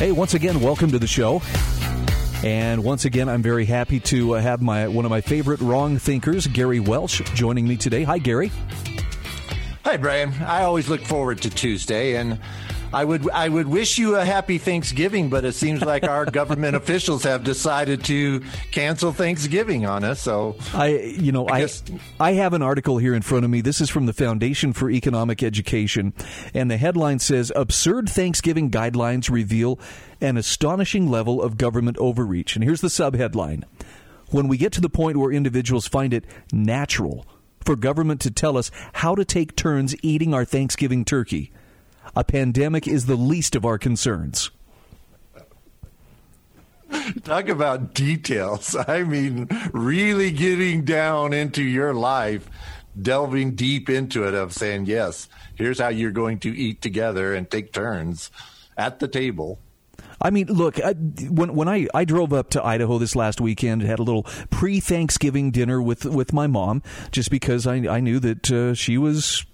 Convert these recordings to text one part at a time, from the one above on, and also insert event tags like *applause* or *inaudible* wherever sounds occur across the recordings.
Hey, once again, welcome to the show. And once again, I'm very happy to uh, have my one of my favorite wrong thinkers, Gary Welch, joining me today. Hi, Gary. Hi, Brian. I always look forward to Tuesday, and I would I would wish you a happy Thanksgiving, but it seems like our *laughs* government officials have decided to cancel Thanksgiving on us. So I, you know, I, I, I have an article here in front of me. This is from the Foundation for Economic Education, and the headline says absurd Thanksgiving guidelines reveal an astonishing level of government overreach. And here's the subheadline: When we get to the point where individuals find it natural for government to tell us how to take turns eating our Thanksgiving turkey a pandemic is the least of our concerns. Talk about details. *laughs* I mean, really getting down into your life, delving deep into it, of saying, yes, here's how you're going to eat together and take turns at the table. I mean, look, I, when when I, I drove up to Idaho this last weekend, had a little pre Thanksgiving dinner with with my mom, just because I I knew that uh, she was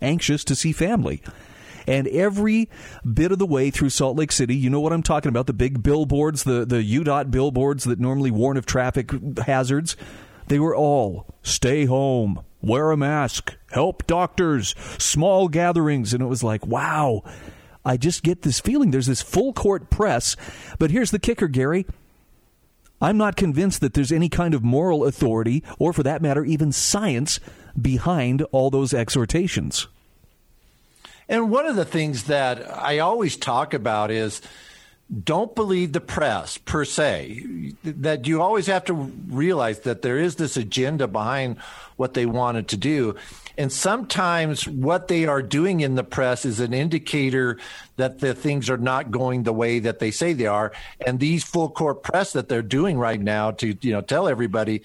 anxious to see family. And every bit of the way through Salt Lake City, you know what I'm talking about the big billboards, the, the UDOT billboards that normally warn of traffic hazards. They were all stay home, wear a mask, help doctors, small gatherings. And it was like, wow, I just get this feeling there's this full court press. But here's the kicker, Gary. I'm not convinced that there's any kind of moral authority, or for that matter, even science, behind all those exhortations. And one of the things that I always talk about is don't believe the press per se. That you always have to realize that there is this agenda behind what they wanted to do. And sometimes what they are doing in the press is an indicator that the things are not going the way that they say they are. And these full court press that they're doing right now to, you know, tell everybody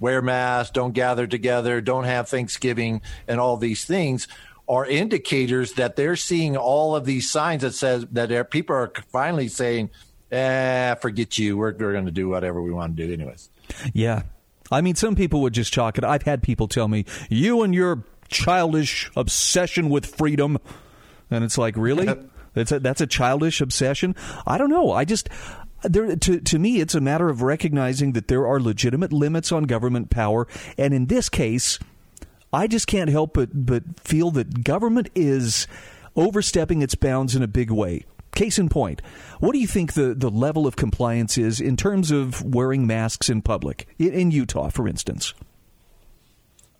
wear masks, don't gather together, don't have Thanksgiving and all these things are indicators that they're seeing all of these signs that says that people are finally saying, "Eh, forget you. We're, we're going to do whatever we want to do, anyways." Yeah, I mean, some people would just chalk it. I've had people tell me, "You and your childish obsession with freedom," and it's like, really? *laughs* That's a, that's a childish obsession. I don't know. I just there, to to me, it's a matter of recognizing that there are legitimate limits on government power, and in this case, I just can't help but but feel that government is overstepping its bounds in a big way. Case in point, what do you think the, the level of compliance is in terms of wearing masks in public in, in Utah, for instance?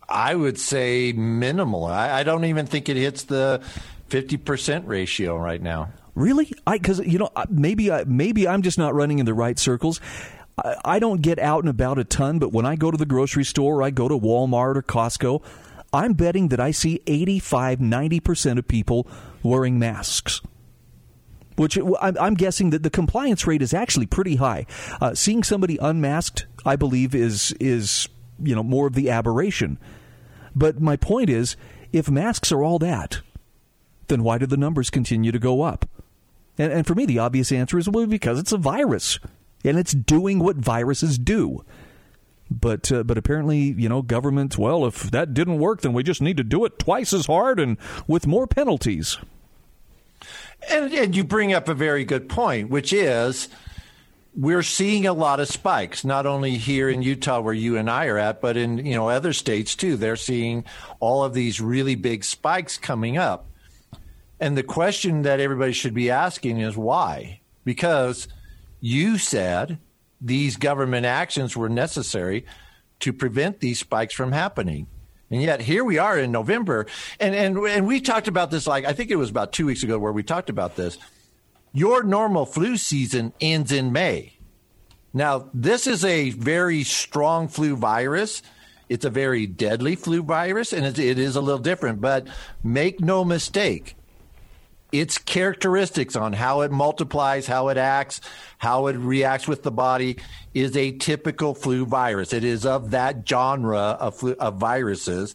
I would say minimal. I, I don't even think it hits the fifty percent ratio right now. Really? I because you know maybe I, maybe I'm just not running in the right circles. I don't get out and about a ton, but when I go to the grocery store, I go to Walmart or Costco, I'm betting that I see 85, 90% of people wearing masks. Which I'm guessing that the compliance rate is actually pretty high. Uh, seeing somebody unmasked, I believe, is is you know more of the aberration. But my point is, if masks are all that, then why do the numbers continue to go up? And, and for me, the obvious answer is well, because it's a virus and it's doing what viruses do. But uh, but apparently, you know, government. Well, if that didn't work, then we just need to do it twice as hard and with more penalties. And, and you bring up a very good point, which is we're seeing a lot of spikes, not only here in Utah where you and I are at, but in you know other states too. They're seeing all of these really big spikes coming up. And the question that everybody should be asking is why? Because you said these government actions were necessary to prevent these spikes from happening. And yet here we are in November. And, and, and we talked about this, like, I think it was about two weeks ago where we talked about this. Your normal flu season ends in May. Now, this is a very strong flu virus. It's a very deadly flu virus, and it, it is a little different. But make no mistake, its characteristics on how it multiplies, how it acts, how it reacts with the body is a typical flu virus. It is of that genre of, flu, of viruses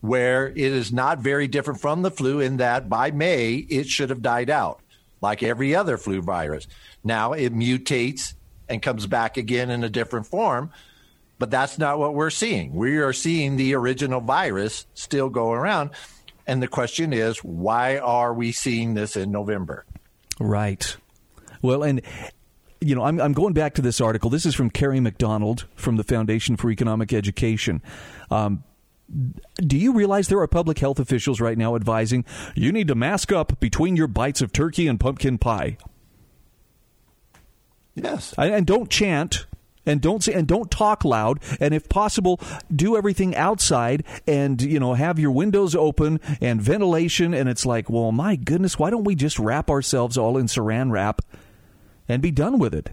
where it is not very different from the flu in that by May it should have died out like every other flu virus. Now it mutates and comes back again in a different form, but that's not what we're seeing. We are seeing the original virus still go around. And the question is, why are we seeing this in November? Right. Well, and you know, I'm, I'm going back to this article. This is from Kerry McDonald from the Foundation for Economic Education. Um, do you realize there are public health officials right now advising you need to mask up between your bites of turkey and pumpkin pie? Yes. And don't chant and don't say and don't talk loud. And if possible do everything outside and you know have your windows open and ventilation. And it's like well my goodness why don't we just wrap ourselves all in saran wrap and be done with it?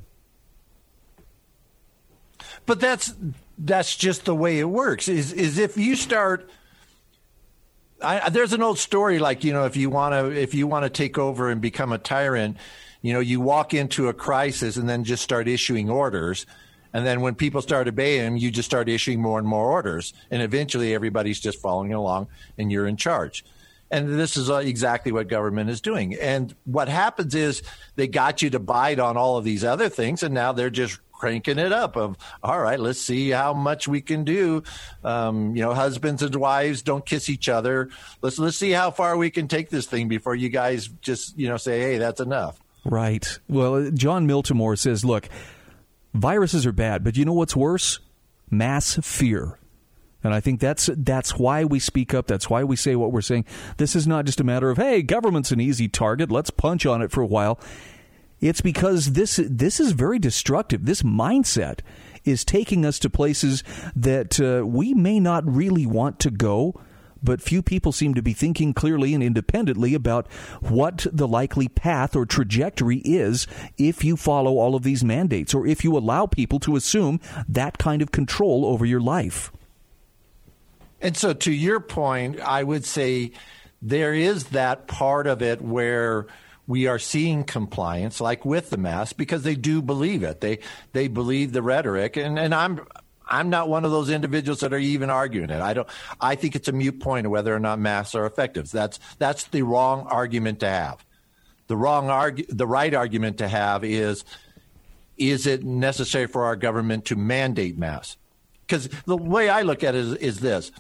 But that's that's just the way it works. Is is if you start I, there's an old story like you know if you want to if you want to take over and become a tyrant you know you walk into a crisis and then just start issuing orders and then when people start obeying, you just start issuing more and more orders. And eventually everybody's just following along and you're in charge. And this is uh, exactly what government is doing. And what happens is they got you to bite on all of these other things, and now they're just cranking it up. Of all right, let's see how much we can do. Um, you know, husbands and wives don't kiss each other. Let's let's see how far we can take this thing before you guys just you know say, hey, that's enough. Right. Well, Jon Miltimore says, look Viruses are bad, but you know what's worse? Mass fear. And I think that's that's why we speak up. That's why we say what we're saying. This is not just a matter of hey, government's an easy target. Let's punch on it for a while. It's because this this is very destructive. This mindset is taking us to places that uh, we may not really want to go but few people seem to be thinking clearly and independently about what the likely path or trajectory is if you follow all of these mandates or if you allow people to assume that kind of control over your life. And so, to your point, I would say there is that part of it where we are seeing compliance, like with the mask, because they do believe it. They they believe the rhetoric, and and I'm I'm not one of those individuals that are even arguing it. I don't. I think it's a mute point of whether or not masks are effective. That's that's the wrong argument to have. The wrong argu- the right argument to have is is it necessary for our government to mandate masks? Because the way I look at it is, is this: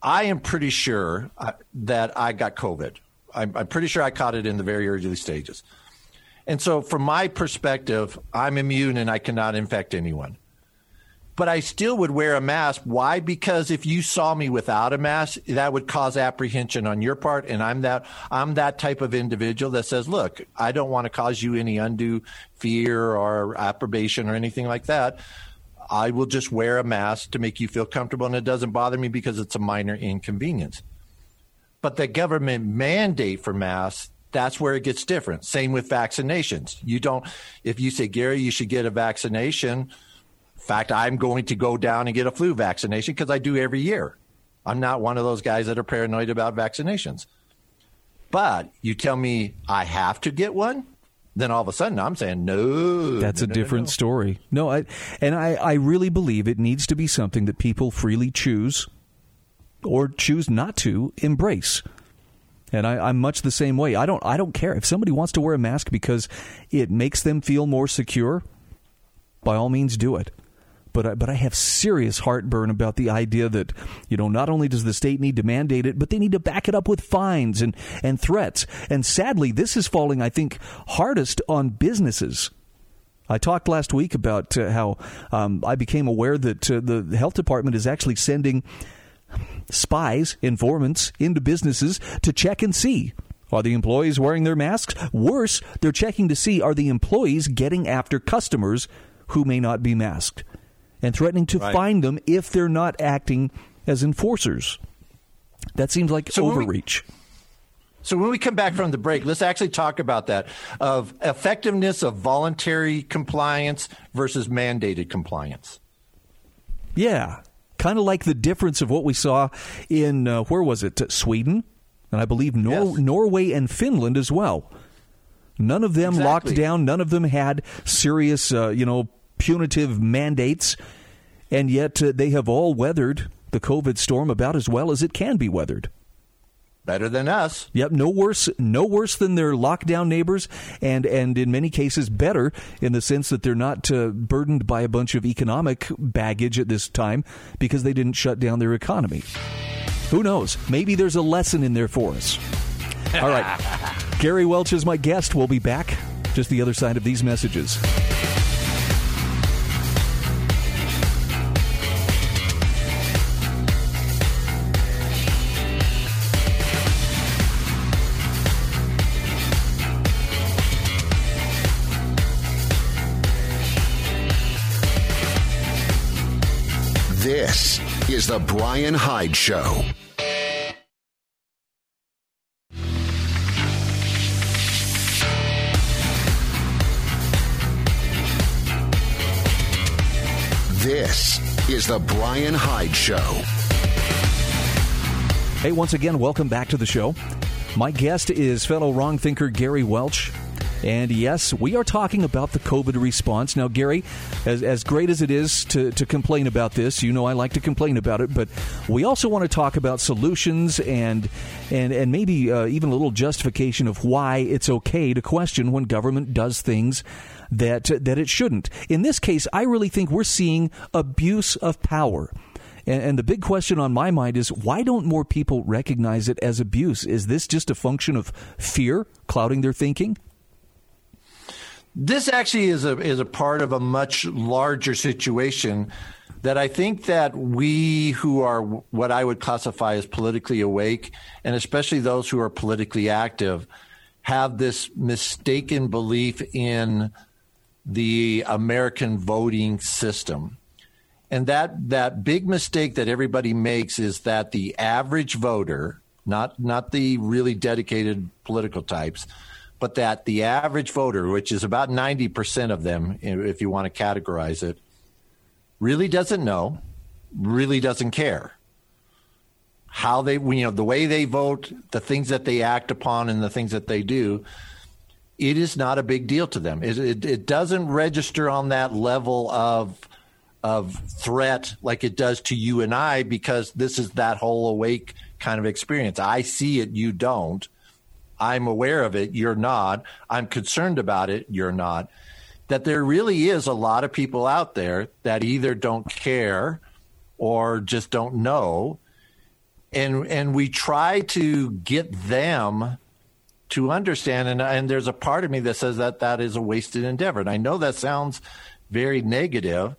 I am pretty sure uh, that I got COVID. I'm, I'm pretty sure I caught it in the very early stages. And so, from my perspective, I'm immune and I cannot infect anyone but I still would wear a mask. Why? Because if you saw me without a mask, that would cause apprehension on your part. And I'm that I'm that type of individual that says, look, I don't want to cause you any undue fear or approbation or anything like that. I will just wear a mask to make you feel comfortable, and it doesn't bother me because it's a minor inconvenience. But the government mandate for masks that's where it gets different. Same with vaccinations. You don't, if you say, Gary, you should get a vaccination, fact, I'm going to go down and get a flu vaccination because I do every year. I'm not one of those guys that are paranoid about vaccinations. But you tell me I have to get one, then all of a sudden I'm saying no. That's no, a no, different no. story. No, I, and I, I really believe it needs to be something that people freely choose or choose not to embrace. And I, am much the same way. I don't I don't care if somebody wants to wear a mask because it makes them feel more secure. By all means, do it but I, but I have serious heartburn about the idea that you know not only does the state need to mandate it, but they need to back it up with fines and and threats. And sadly, this is falling, I think, hardest on businesses. I talked last week about uh, how um, I became aware that uh, the health department is actually sending spies, informants into businesses to check and see are the employees wearing their masks? Worse, they're checking to see are the employees getting after customers who may not be masked and threatening to right. fine them if they're not acting as enforcers. That seems like so overreach. We, so when we come back from the break, let's actually talk about that of effectiveness of voluntary compliance versus mandated compliance. Yeah, kind of like the difference of what we saw in uh, where was it? Sweden and I believe Nor- Yes. Norway and Finland as well. None of them locked down. None of them had serious, uh, you know, punitive mandates, and yet uh, they have all weathered the COVID storm about as well as it can be weathered. Better than us. Yep, no worse, no worse than their lockdown neighbors, and and in many cases better in the sense that they're not uh, burdened by a bunch of economic baggage at this time because they didn't shut down their economy. Who knows? Maybe there's a lesson in there for us. All right, *laughs* Gary Welch is my guest. We'll be back just the other side of these messages. Is the Brian Hyde Show. This is the Brian Hyde Show. Hey, once again, welcome back to the show. My guest is fellow wrong thinker Gary Welch. And yes, we are talking about the COVID response. Now, Gary, as, as great as it is to, to complain about this, you know I like to complain about it, but we also want to talk about solutions and and, and maybe uh, even a little justification of why it's okay to question when government does things that that it shouldn't. In this case, I really think we're seeing abuse of power. And, and the big question on my mind is why don't more people recognize it as abuse? Is this just a function of fear clouding their thinking? This actually is a is a part of a much larger situation that I think that we who are what I would classify as politically awake, and especially those who are politically active, have this mistaken belief in the American voting system. And that that big mistake that everybody makes is that the average voter, not not the really dedicated political types, but that the average voter, which is about 90% of them, if you want to categorize it, really doesn't know, really doesn't care. How they, you know, the way they vote, the things that they act upon, and the things that they do, it is not a big deal to them. It, it, it doesn't register on that level of of threat like it does to you and I because this is that whole awake kind of experience. I see it, you don't. I'm aware of it, you're not. I'm concerned about it, you're not. That there really is a lot of people out there that either don't care or just don't know. And and we try to get them to understand and and there's a part of me that says that that is a wasted endeavor. And I know that sounds very negative,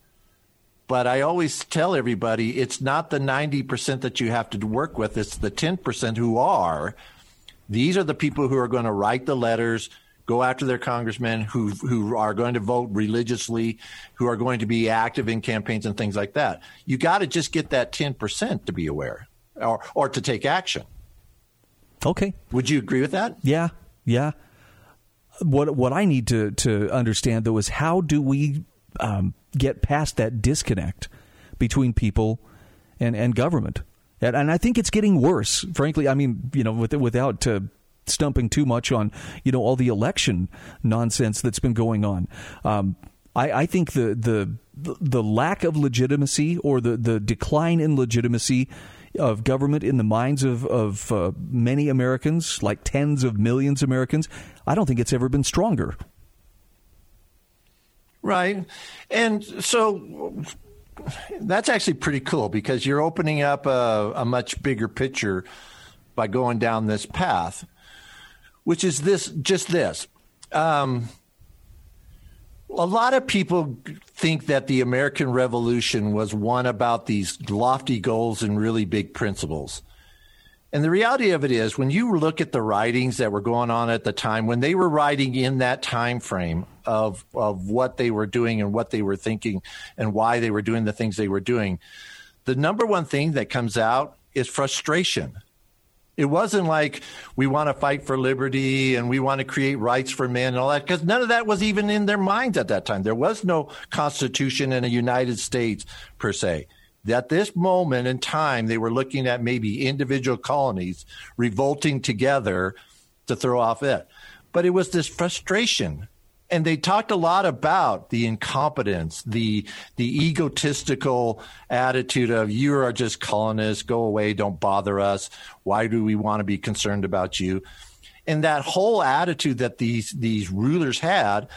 but I always tell everybody it's not the 90% that you have to work with, it's the 10% who are. These are the people who are going to write the letters, go after their congressmen, who who are going to vote religiously, who are going to be active in campaigns and things like that. You got to just get that 10% to be aware or or to take action. Okay. Would you agree with that? Yeah. Yeah. What what I need to to understand though is how do we um, get past that disconnect between people and and government? And, and I think it's getting worse. Frankly, I mean, you know, with, without uh, stumping too much on you know all the election nonsense that's been going on. Um, I, I think the the the lack of legitimacy or the the decline in legitimacy of government in the minds of of uh, many Americans, like tens of millions of Americans, I don't think it's ever been stronger. Right. And so that's actually pretty cool because you're opening up a, a, much bigger picture by going down this path, which is this just this. Um, a lot of people think that the American Revolution was one about these lofty goals and really big principles. And the reality of it is, when you look at the writings that were going on at the time, when they were writing in that time frame of of what they were doing and what they were thinking and why they were doing the things they were doing, the number one thing that comes out is frustration. It wasn't like we want to fight for liberty and we want to create rights for men and all that, because none of that was even in their minds at that time. There was no constitution in a United States per se. At this moment in time, they were looking at maybe individual colonies revolting together to throw off it. But it was this frustration. And they talked a lot about the incompetence, the the egotistical attitude of you are just colonists, go away, don't bother us. Why do we want to be concerned about you? And that whole attitude that these these rulers had,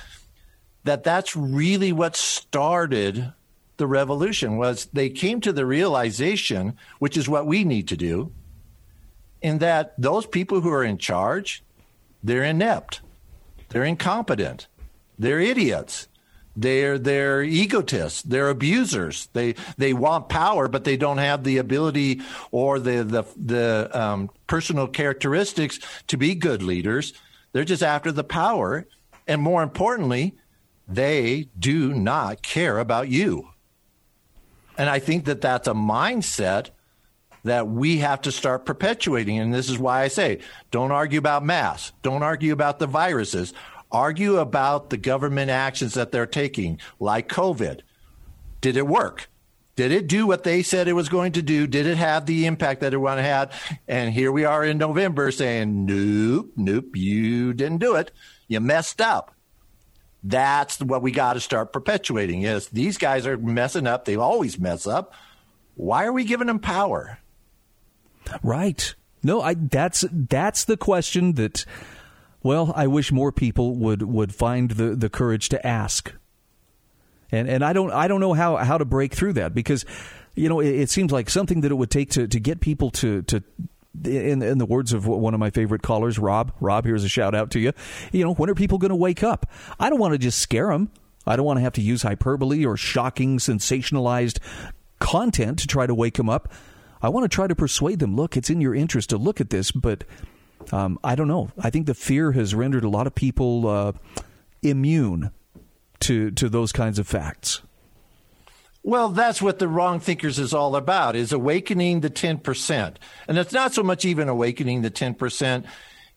that that's really what started the revolution was they came to the realization, which is what we need to do, in that those people who are in charge, they're inept, they're incompetent, they're idiots. They're they're egotists. They're abusers. They they want power, but they don't have the ability or the the the um, personal characteristics to be good leaders. They're just after the power, and more importantly, they do not care about you. And I think that that's a mindset that we have to start perpetuating. And this is why I say don't argue about mass, don't argue about the viruses, argue about the government actions that they're taking, like COVID. Did it work? Did it do what they said it was going to do? Did it have the impact that it wanted to have? And here we are in November saying, nope, nope, you didn't do it. You messed up. That's what we got to start perpetuating is these guys are messing up. They always mess up. Why are we giving them power? Right. No, I that's that's the question that well, I wish more people would would find the the courage to ask. And and I don't I don't know how how to break through that because you know it, it seems like something that it would take to to get people to to in, in the words of one of my favorite callers, Rob. Rob, here's a shout out to you. You know, when are people going to wake up? I don't want to just scare them. I don't want to have to use hyperbole or shocking, sensationalized content to try to wake them up. I want to try to persuade them. Look, it's in your interest to look at this, but um, I don't know. I think the fear has rendered a lot of people uh, immune to to those kinds of facts. Well, that's what the wrong thinkers is all about, is awakening the 10%. And it's not so much even awakening the 10%,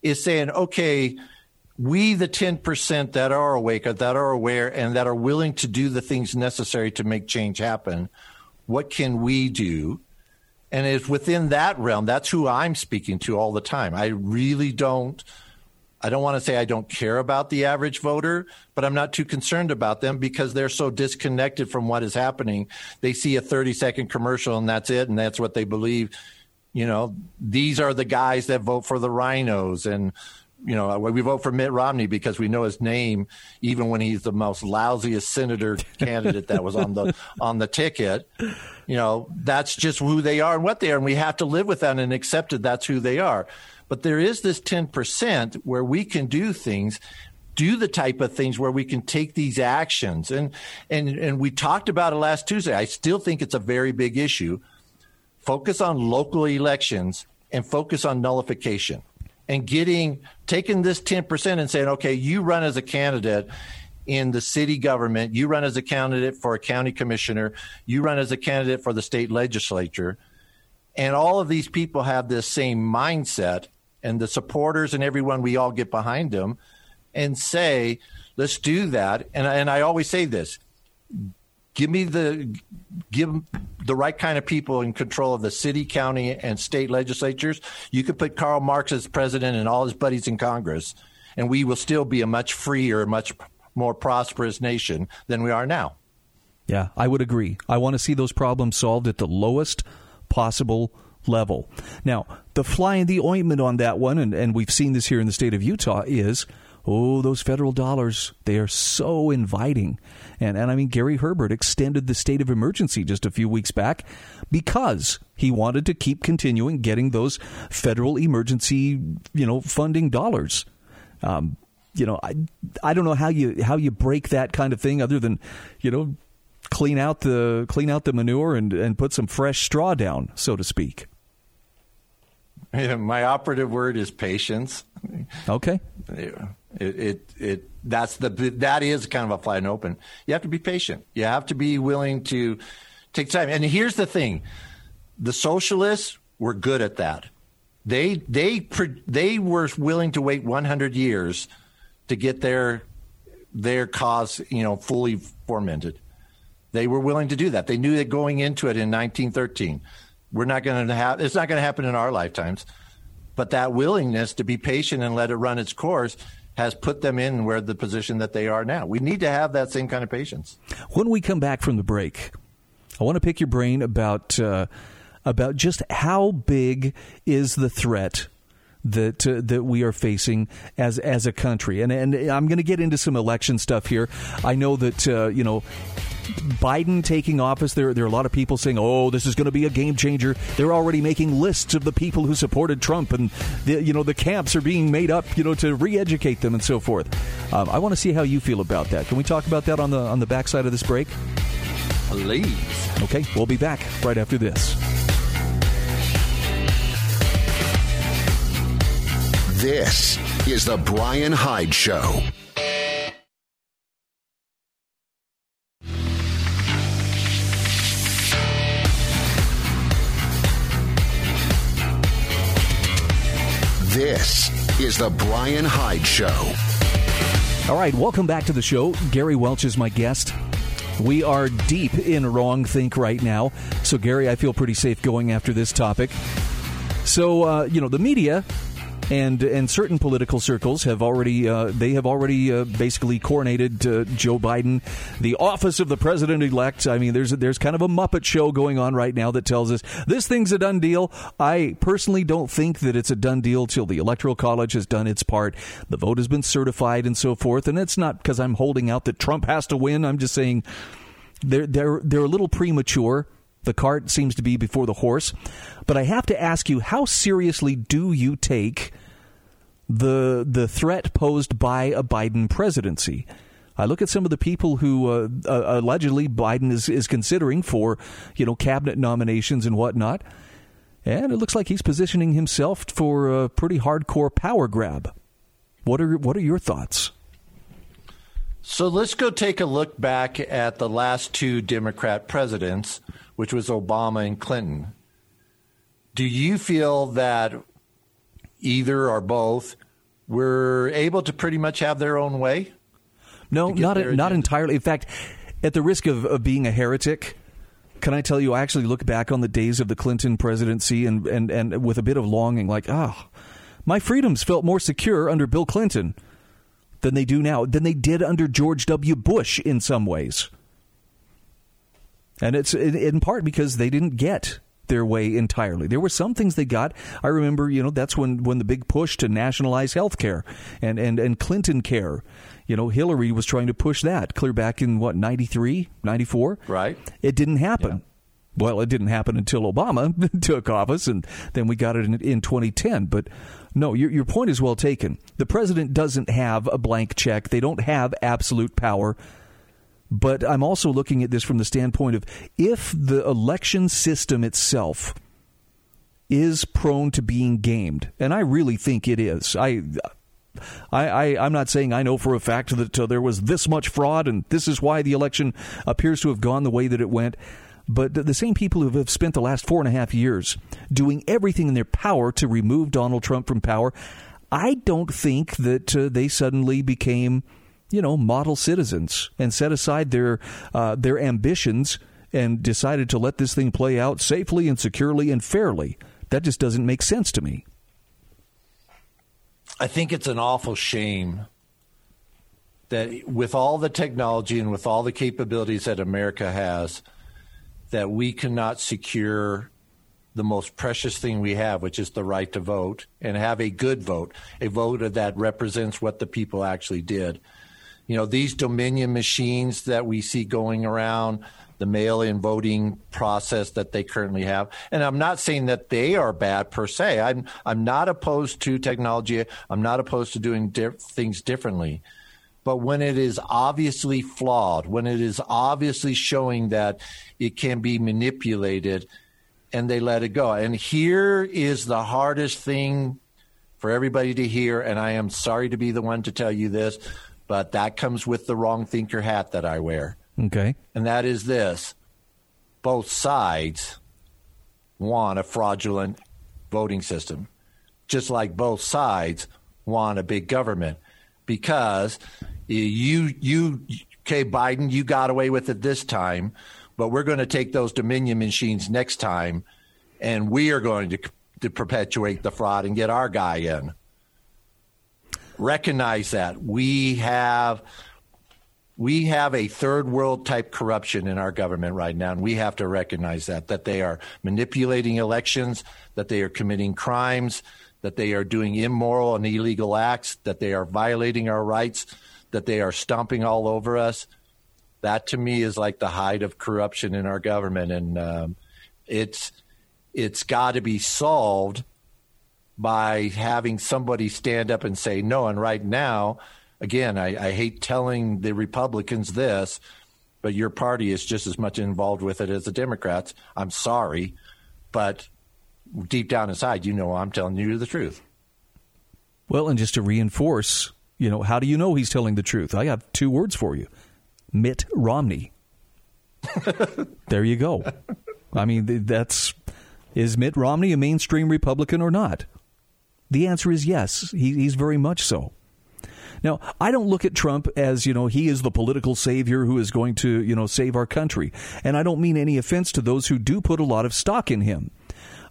is saying, okay, we, the 10% that are awake, that are aware, and that are willing to do the things necessary to make change happen, what can we do? And it's within that realm. That's who I'm speaking to all the time. I really don't I don't want to say I don't care about the average voter, but I'm not too concerned about them because they're so disconnected from what is happening. They see a 30 second commercial and that's it, and that's what they believe. You know, these are the guys that vote for the RINOs and you know, we vote for Mitt Romney because we know his name, even when he's the most lousiest senator *laughs* candidate that was on the on the ticket. You know, that's just who they are and what they are, and we have to live with that and accept that that's who they are. But there is this 10% where we can do things do the type of things where we can take these actions and and and we talked about it last Tuesday. I still think it's a very big issue. Focus on local elections and focus on nullification and getting taking this 10% and saying, okay, you run as a candidate in the city government, you run as a candidate for a county commissioner, you run as a candidate for the state legislature. And all of these people have this same mindset and the supporters and everyone, we all get behind them and say, let's do that. And, and I always say this give me the give the right kind of people in control of the city, county, and state legislatures. You could put Karl Marx as president and all his buddies in Congress, and we will still be a much freer, much more prosperous nation than we are now. Yeah, I would agree. I want to see those problems solved at the lowest possible level. Now, the fly in the ointment on that one, and, and we've seen this here in the state of Utah, is oh, those federal dollars, they are so inviting. And, and I mean, Gary Herbert extended the state of emergency just a few weeks back because he wanted to keep continuing getting those federal emergency, you know, funding dollars. Um, you know, I, I don't know how you how you break that kind of thing other than, you know, clean out the clean out the manure and, and put some fresh straw down, so to speak. Yeah, *laughs* my operative word is patience. Okay. It, it, it that's the that is kind of a fly and open. You have to be patient. You have to be willing to take time. And here's the thing: the socialists were good at that. They they they were willing to wait 100 years to get their their cause you know fully fomented. They were willing to do that. They knew that going into it in 1913. We're not going to have, it's not going to happen in our lifetimes. But that willingness to be patient and let it run its course has put them in where the position that they are now. We need to have that same kind of patience. When we come back from the break, I want to pick your brain about uh, about just how big is the threat that uh, that we are facing as as a country. And and I'm going to get into some election stuff here. I know that uh, you know Biden taking office, there there are a lot of people saying, "Oh, this is going to be a game changer." They're already making lists of the people who supported Trump, and the, you know the camps are being made up, you know, to re-educate them and so forth. Um, I want to see how you feel about that. Can we talk about that on the on the backside of this break? Please. Okay, we'll be back right after this. This is the Brian Hyde Show. This is the Brian Hyde Show. All right, welcome back to the show. Gary Welch is my guest. We are deep in wrong think right now. So, Gary, I feel pretty safe going after this topic. So, uh, you know, the media and and certain political circles have already uh, they have already uh, basically coronated uh, Joe Biden the office of the president elect. I mean, there's there's kind of a Muppet show going on right now that tells us this thing's a done deal. I personally don't think that it's a done deal till the electoral college has done its part. The vote has been certified and so forth, and it's not because I'm holding out that Trump has to win. I'm just saying they're they're they're a little premature. The cart seems to be before the horse. But I have to ask you, how seriously do you take the the threat posed by a Biden presidency. I look at some of the people who uh, uh, allegedly Biden is, is considering for, you know, cabinet nominations and whatnot, and it looks like he's positioning himself for a pretty hardcore power grab. What are what are your thoughts? So let's go take a look back at the last two Democrat presidents, which was Obama and Clinton. Do you feel that either or both were able to pretty much have their own way? No, not not entirely. In fact, at the risk of, of being a heretic, can I tell you, I actually look back on the days of the Clinton presidency and, and, and with a bit of longing, like, ah, oh, my freedoms felt more secure under Bill Clinton than they do now, than they did under George W. Bush in some ways. And it's in, part because they didn't get their way entirely. There were some things they got. I remember, you know, that's when, when the big push to nationalize health care and, and, and Clinton care. You know, Hillary was trying to push that clear back in what, 93, 94? Right. It didn't happen. Yeah. Well, it didn't happen until Obama *laughs* took office, and then we got it in, in 2010. But no, your, your point is well taken. The president doesn't have a blank check, they don't have absolute power. But I'm also looking at this from the standpoint of if the election system itself is prone to being gamed, and I really think it is. I. I, I, am not saying I know for a fact that uh, there was this much fraud and this is why the election appears to have gone the way that it went. But the same people who have spent the last four and a half years doing everything in their power to remove Donald Trump from power, I don't think that uh, they suddenly became you know, model citizens and set aside their uh, their ambitions and decided to let this thing play out safely and securely and fairly. That just doesn't make sense to me. I think it's an awful shame that with all the technology and with all the capabilities that America has, that we cannot secure the most precious thing we have, which is the right to vote, and have a good vote, a vote that represents what the people actually did you know, these Dominion machines that we see going around, the mail in voting process that they currently have. And I'm not saying that they are bad per se. I'm, I'm not opposed to technology. I'm not opposed to doing di- things differently. But when it is obviously flawed, when it is obviously showing that it can be manipulated, and they let it go. And here is the hardest thing for everybody to hear. And I am sorry to be the one to tell you this, but that comes with the wrong thinker hat that I wear. Okay. And that is this both sides want a fraudulent voting system, just like both sides want a big government because you you okay, Biden, you got away with it this time, but we're going to take those Dominion machines next time, and we are going to, to perpetuate the fraud and get our guy in. Recognize that we have we have a third world type corruption in our government right now, and we have to recognize that that they are manipulating elections, that they are committing crimes, that they are doing immoral and illegal acts, that they are violating our rights, that they are stomping all over us. That to me is like the height of corruption in our government, and um, it's it's got to be solved by having somebody stand up and say no. And right now again, I, I hate telling the Republicans this, but your party is just as much involved with it as the Democrats. I'm sorry, but deep down inside, you know I'm telling you the truth. Well, and just to reinforce, you know, how do you know he's telling the truth? I have two words for you Mitt Romney. *laughs* there you go. I mean, that's. Is Mitt Romney a mainstream Republican or not? The answer is yes. He, he's very much so. Now, I don't look at Trump as, you know, he is the political savior who is going to, you know, save our country. And I don't mean any offense to those who do put a lot of stock in him.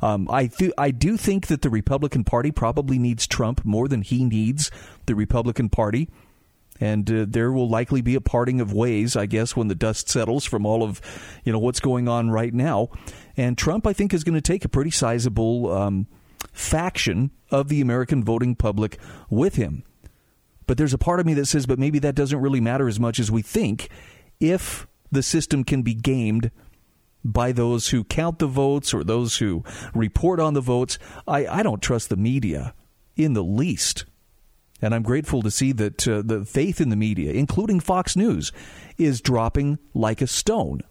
Um, I th- I do think that the Republican Party probably needs Trump more than he needs the Republican Party, and uh, there will likely be a parting of ways, I guess, when the dust settles from all of you know what's going on right now. And Trump, I think, is going to take a pretty sizable um, faction of the American voting public with him. But there's a part of me that says, but maybe that doesn't really matter as much as we think if the system can be gamed by those who count the votes or those who report on the votes. I, I don't trust the media in the least. And I'm grateful to see that uh, the faith in the media, including Fox News, is dropping like a stone.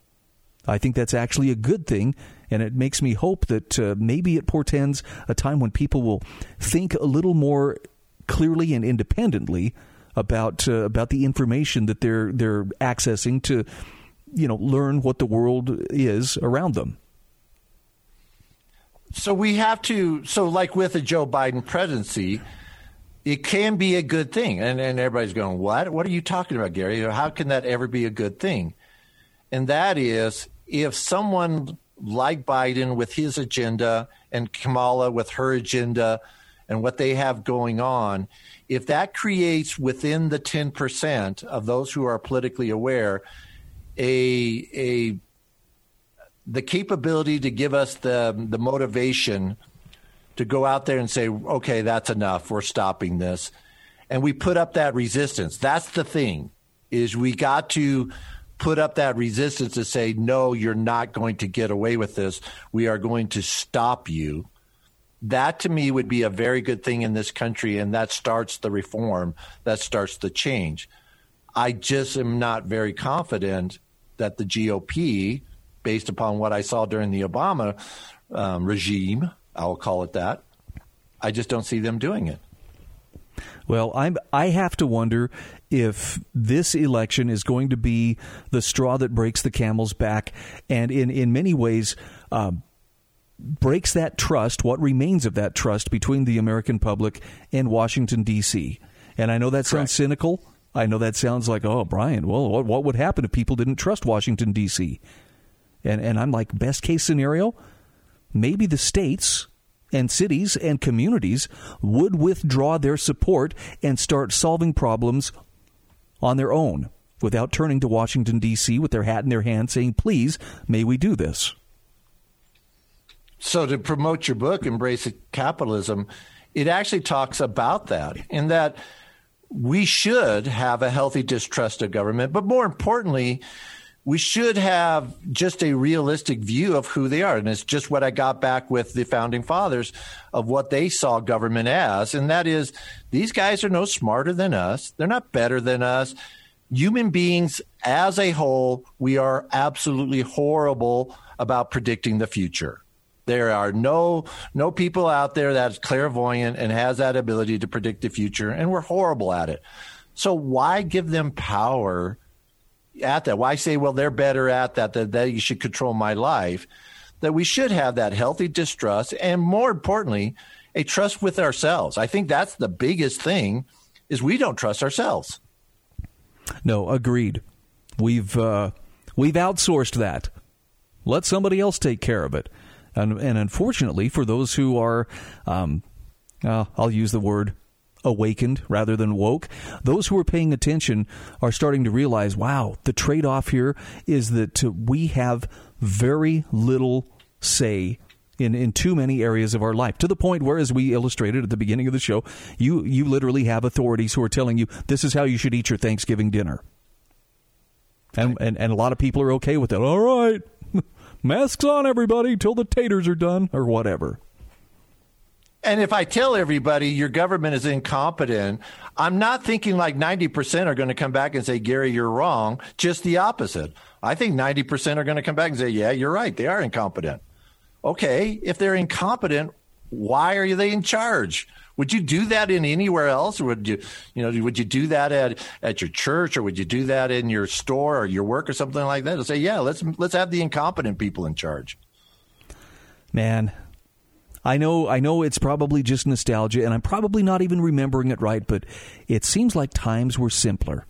I think that's actually a good thing, and it makes me hope that uh, maybe it portends a time when people will think a little more clearly and independently about uh, about the information that they're they're accessing to you know learn what the world is around them. So we have to so like with a Joe Biden presidency, it can be a good thing. And and everybody's going, "What? What are you talking about, Gary? How can that ever be a good thing?" And that is if someone like Biden with his agenda and Kamala with her agenda and what they have going on, if that creates within the 10% of those who are politically aware a, a the capability to give us the, the motivation to go out there and say, okay, that's enough. We're stopping this. And we put up that resistance. That's the thing is we got to put up that resistance to say, no, you're not going to get away with this. We are going to stop you that to me would be a very good thing in this country, and that starts the reform, that starts the change. I just am not very confident that the GOP, based upon what I saw during the Obama um, regime, I'll call it that, I just don't see them doing it. Well, I'm I have to wonder if this election is going to be the straw that breaks the camel's back, and in in many ways, um, breaks that trust, what remains of that trust between the American public and Washington, D.C. And I know that sounds Correct. cynical. I know that sounds like, oh, Brian, well, what, what would happen if people didn't trust Washington, D.C.? And, and I'm like, best case scenario, maybe the states and cities and communities would withdraw their support and start solving problems on their own without turning to Washington, D.C. with their hat in their hand saying, please, may we do this. So to promote your book, Embrace Capitalism, it actually talks about that in that we should have a healthy distrust of government, but more importantly, we should have just a realistic view of who they are. And it's just what I got back with the founding fathers of what they saw government as. And that is these guys are no smarter than us. They're not better than us. Human beings as a whole, we are absolutely horrible about predicting the future. There are no no people out there that's clairvoyant and has that ability to predict the future, and we're horrible at it. So why give them power at that? Why say, well, they're better at that, that they should control my life? That we should have that healthy distrust, and more importantly, a trust with ourselves. I think that's the biggest thing is we don't trust ourselves. No, agreed. We've uh, we've outsourced that. Let somebody else take care of it. And, and unfortunately, for those who are, um, uh, I'll use the word awakened rather than woke. Those who are paying attention are starting to realize, wow, the trade off here is that uh, we have very little say in, in too many areas of our life to the point where, as we illustrated at the beginning of the show, you, you literally have authorities who are telling you this is how you should eat your Thanksgiving dinner. And, and, and a lot of people are okay with it. All right, *laughs* masks on, everybody, till the taters are done, or whatever. And if I tell everybody your government is incompetent, I'm not thinking like 90% are going to come back and say, Gary, you're wrong. Just the opposite. I think 90% are going to come back and say, yeah, you're right. They are incompetent. Okay. If they're incompetent, why are they in charge? Would you do that in anywhere else? Or would you, you know, would you do that at, at your church or would you do that in your store or your work or something like that? To say, yeah, let's, let's have the incompetent people in charge. Man, I know I know it's probably just nostalgia and I'm probably not even remembering it right, but it seems like times were simpler.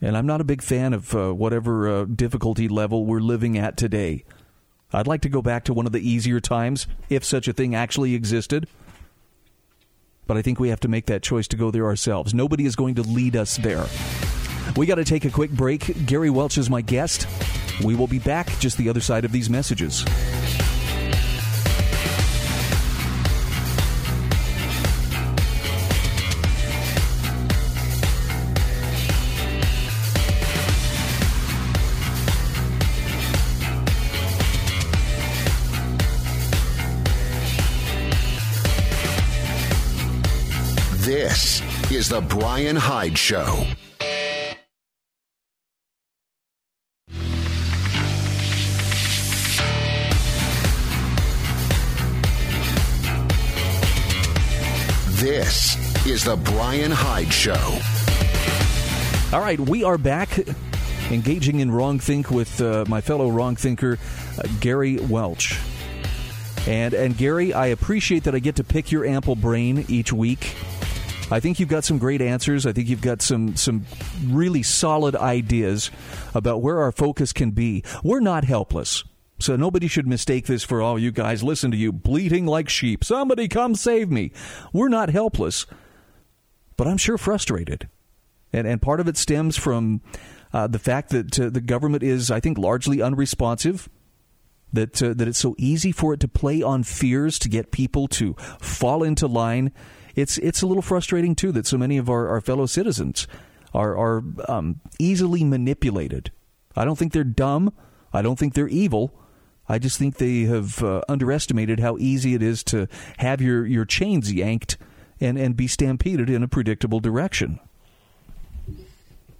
And I'm not a big fan of uh, whatever uh, difficulty level we're living at today. I'd like to go back to one of the easier times, if such a thing actually existed. But I think we have to make that choice to go there ourselves. Nobody is going to lead us there. We got to take a quick break. Gary Welch is my guest. We will be back just the other side of these messages. Is The Brian Hyde Show. This is The Brian Hyde Show. All right, we are back engaging in wrong think with uh, my fellow wrong thinker, uh, Gary Welch. And and Gary, I appreciate that I get to pick your ample brain each week. I think you've got some great answers. I think you've got some some really solid ideas about where our focus can be. We're not helpless. So nobody should mistake this for all oh, you guys listen to you bleating like sheep. Somebody come save me. We're not helpless. But I'm sure frustrated. And and part of it stems from uh, the fact that uh, the government is I think largely unresponsive that uh, that it's so easy for it to play on fears to get people to fall into line it's it's a little frustrating too that so many of our, our fellow citizens are are um, easily manipulated. I don't think they're dumb. I don't think they're evil. I just think they have uh, underestimated how easy it is to have your, your chains yanked and, and be stampeded in a predictable direction.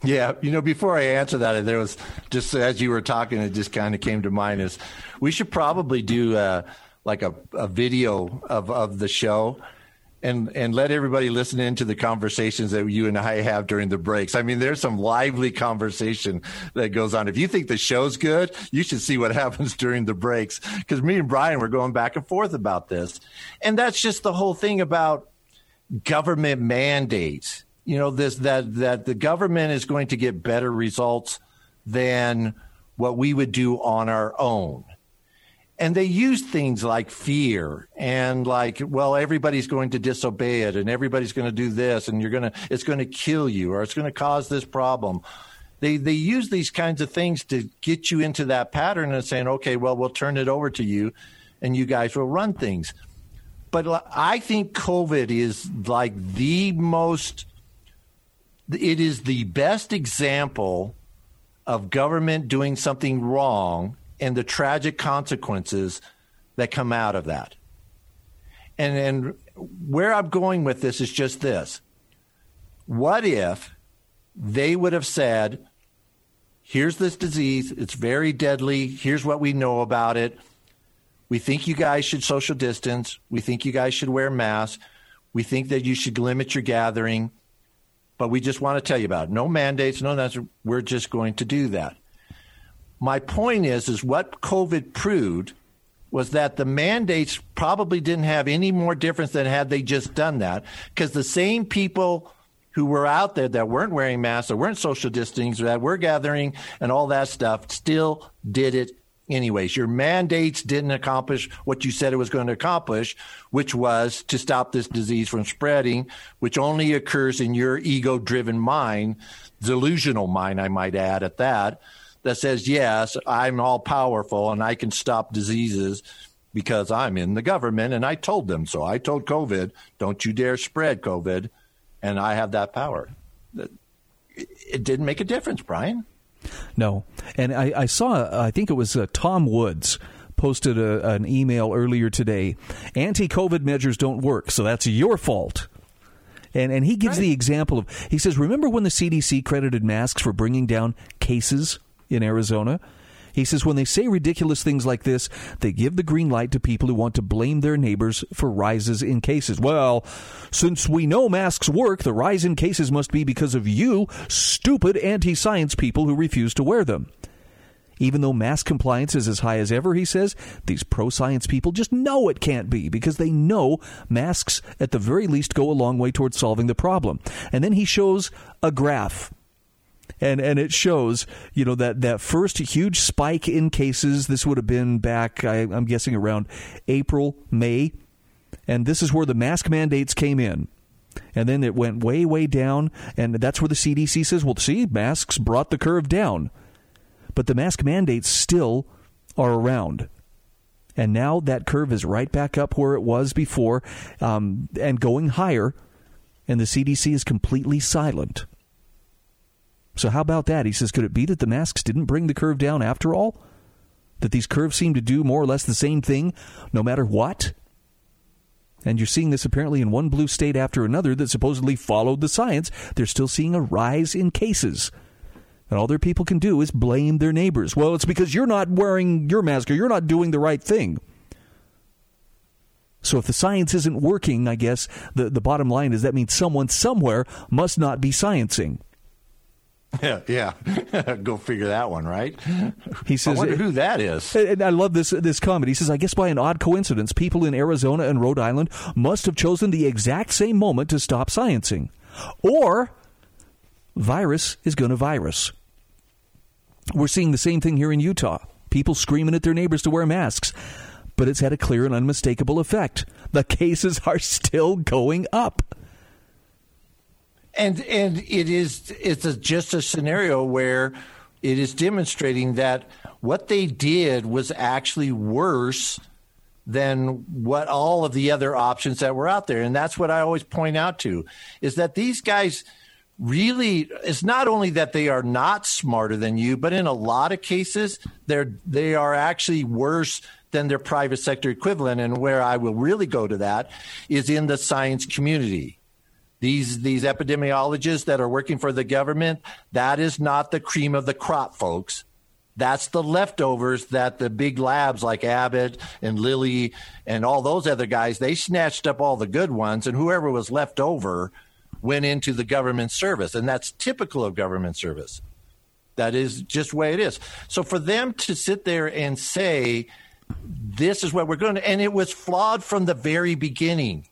Yeah, you know, before I answer that, there was just as you were talking, it just kind of came to mind is we should probably do uh, like a, a video of, of the show and and let everybody listen into the conversations that you and I have during the breaks. I mean, there's some lively conversation that goes on. If you think the show's good, you should see what *laughs* happens during the breaks because me and Brian were going back and forth about this, and that's just the whole thing about government mandates. You know, this that that the government is going to get better results than what we would do on our own and they use things like fear and like well everybody's going to disobey it and everybody's going to do this and you're going to it's going to kill you or it's going to cause this problem. They they use these kinds of things to get you into that pattern and saying okay well we'll turn it over to you and you guys will run things. But i think covid is like the most it is the best example of government doing something wrong and the tragic consequences that come out of that. And, and where I'm going with this is just this. What if they would have said, here's this disease, it's very deadly, here's what we know about it. We think you guys should social distance, we think you guys should wear masks, we think that you should limit your gathering, but we just want to tell you about it. No mandates, no that's we're just going to do that. My point is, is what COVID proved was that the mandates probably didn't have any more difference than had they just done that because the same people who were out there that weren't wearing masks, or weren't social distancing, or that were gathering and all that stuff, still did it anyways. Your mandates didn't accomplish what you said it was going to accomplish, which was to stop this disease from spreading, which only occurs in your ego driven mind, delusional mind, I might add at that, that says, yes, I'm all powerful and I can stop diseases because I'm in the government and I told them so. I told COVID, don't you dare spread COVID, and I have that power. It didn't make a difference, Brian. No. And I, I saw, I think it was uh, Tom Woods posted a, an email earlier today. Anti COVID measures don't work, so that's your fault. And, and he gives right. the example of, he says, remember when the CDC credited masks for bringing down cases in Arizona? He says when they say ridiculous things like this, they give the green light to people who want to blame their neighbors for rises in cases. Well, since we know masks work, the rise in cases must be because of you, stupid anti science people who refuse to wear them. Even though mask compliance is as high as ever, he says, these pro science people just know it can't be because they know masks, at the very least, go a long way towards solving the problem. And then he shows a graph and and it shows you know that that first huge spike in cases. This would have been back, I, I'm guessing, around April, May, and this is where the mask mandates came in. And then it went way, way down. And that's where the CDC says, well, see, masks brought the curve down. But the mask mandates still are around. And now that curve is right back up where it was before um, and going higher. And the CDC is completely silent. So, how about that? He says, could it be that the masks didn't bring the curve down after all? That these curves seem to do more or less the same thing no matter what? And you're seeing this apparently in one blue state after another that supposedly followed the science. They're still seeing a rise in cases. And all their people can do is blame their neighbors. Well, it's because you're not wearing your mask or you're not doing the right thing. So if the science isn't working, I guess the, the bottom line is that means someone somewhere must not be sciencing. *laughs* Yeah, yeah. *laughs* Go figure that one, right? He says, I wonder who that is. And I love this this comment. He says, I guess by an odd coincidence, people in Arizona and Rhode Island must have chosen the exact same moment to stop sciencing. Or virus is going to virus. We're seeing the same thing here in Utah. People screaming at their neighbors to wear masks. But it's had a clear and unmistakable effect. The cases are *laughs* still going up and and it is it's a, just a scenario where it is demonstrating that what they did was actually worse than what all of the other options that were out there. And that's what i always point out to is that these guys really it's not only that they are not smarter than you but in a lot of cases they're they are actually worse than their private sector equivalent. And where i will really go to that is in the science community these these epidemiologists that are working for the government, that is not the cream of the crop, folks. That's the leftovers that the big labs like Abbott and Lilly and all those other guys, they snatched up all the good ones, and whoever was left over went into the government service. And that's typical of government service. That is just the way it is. So for them to sit there and say, this is what we're going to, and it was flawed from the very beginning.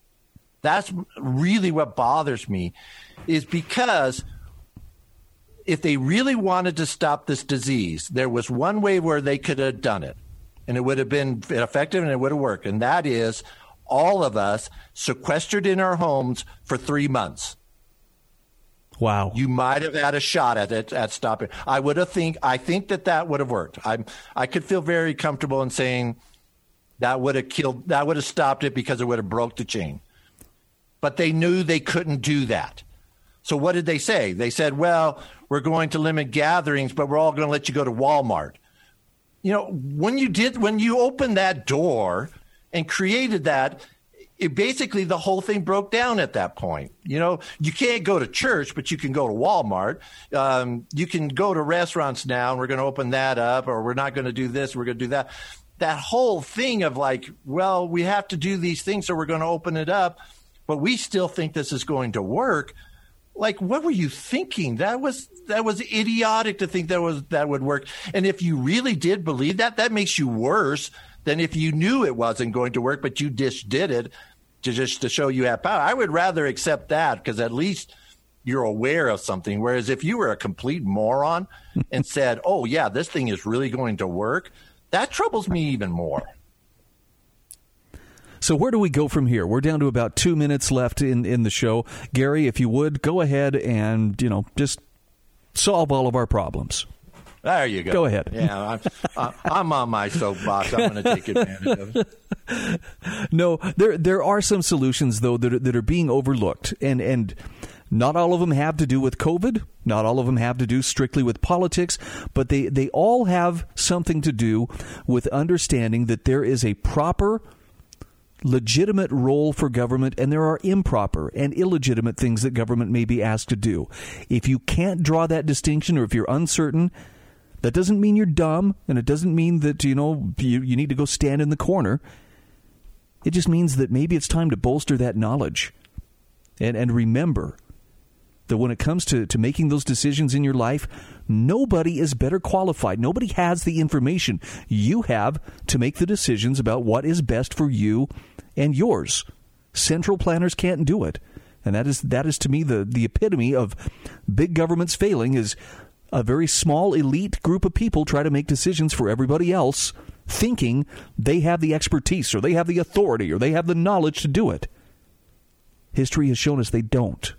That's really what bothers me, is because if they really wanted to stop this disease, there was one way where they could have done it, and it would have been effective and it would have worked, and that is all of us sequestered in our homes for three months. Wow. You might have had a shot at it at stopping. I would have think I think that that would have worked. I I could feel very comfortable in saying that would have killed that would have stopped it because it would have broke the chain but they knew they couldn't do that. So what did they say? They said, well, we're going to limit gatherings, but we're all going to let you go to Walmart. You know, when you did, when you opened that door and created that, it basically the whole thing broke down at that point. You know, you can't go to church, but you can go to Walmart. Um, you can go to restaurants now, and we're going to open that up, or we're not going to do this, we're going to do that. That whole thing of like, well, we have to do these things, so we're going to open it up but we still think this is going to work. Like, what were you thinking? That was that was idiotic to think that was that would work. And if you really did believe that, that makes you worse than if you knew it wasn't going to work, but you just did it to just to show you have power. I would rather accept that because at least you're aware of something. Whereas if you were a complete moron and said, "Oh yeah, this thing is really going to work," that troubles me even more. So where do we go from here? We're down to about two minutes left in, in the show. Gary, if you would, go ahead and, you know, just solve all of our problems. There you go. Go ahead. Yeah, I'm, I'm on my soapbox. I'm going to take advantage of it. *laughs* No, there there are some solutions though that are, that are being overlooked, and and not all of them have to do with COVID. Not all of them have to do strictly with politics, but they they all have something to do with understanding that there is a proper legitimate role for government and there are improper and illegitimate things that government may be asked to do. If you can't draw that distinction or if you're uncertain, that doesn't mean you're dumb and it doesn't mean that you know you, you need to go stand in the corner. It just means that maybe it's time to bolster that knowledge. And and remember that when it comes to, to making those decisions in your life, nobody is better qualified. Nobody has the information you have to make the decisions about what is best for you and yours. Central planners can't do it. And that is that is to me the, the epitome of big government's failing is a very small elite group of people try to make decisions for everybody else thinking they have the expertise or they have the authority or they have the knowledge to do it. History has shown us they don't.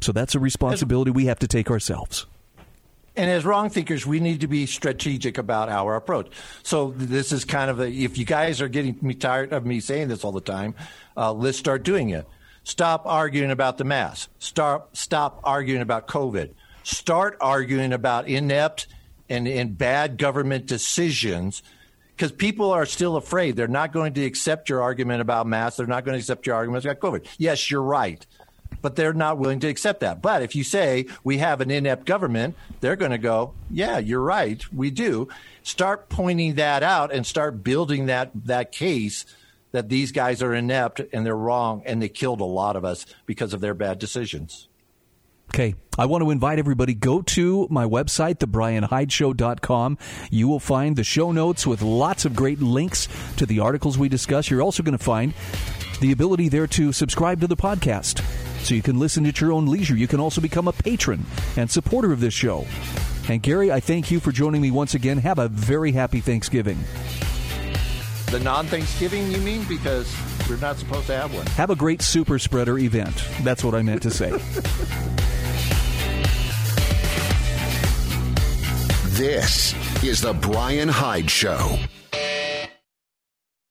So that's a responsibility we have to take ourselves. And as wrong thinkers, we need to be strategic about our approach. So this is kind of a, if you guys are getting me tired of me saying this all the time, uh, let's start doing it. Stop arguing about the mass. Start, stop arguing about COVID. Start arguing about inept and, and bad government decisions because people are still afraid. They're not going to accept your argument about mass. They're not going to accept your arguments about COVID. Yes, you're right but they're not willing to accept that. But if you say we have an inept government, they're going to go, yeah, you're right, we do. Start pointing that out and start building that that case that these guys are inept and they're wrong and they killed a lot of us because of their bad decisions. Okay. I want to invite everybody go to my website thebrianhydeshow.com. You will find the show notes with lots of great links to the articles we discuss. You're also going to find the ability there to subscribe to the podcast so you can listen at your own leisure. You can also become a patron and supporter of this show. And Gary, I thank you for joining me once again. Have a very happy Thanksgiving. The non Thanksgiving, you mean? Because we're not supposed to have one. Have a great super spreader event. That's what I meant to say. this is The Brian Hyde Show.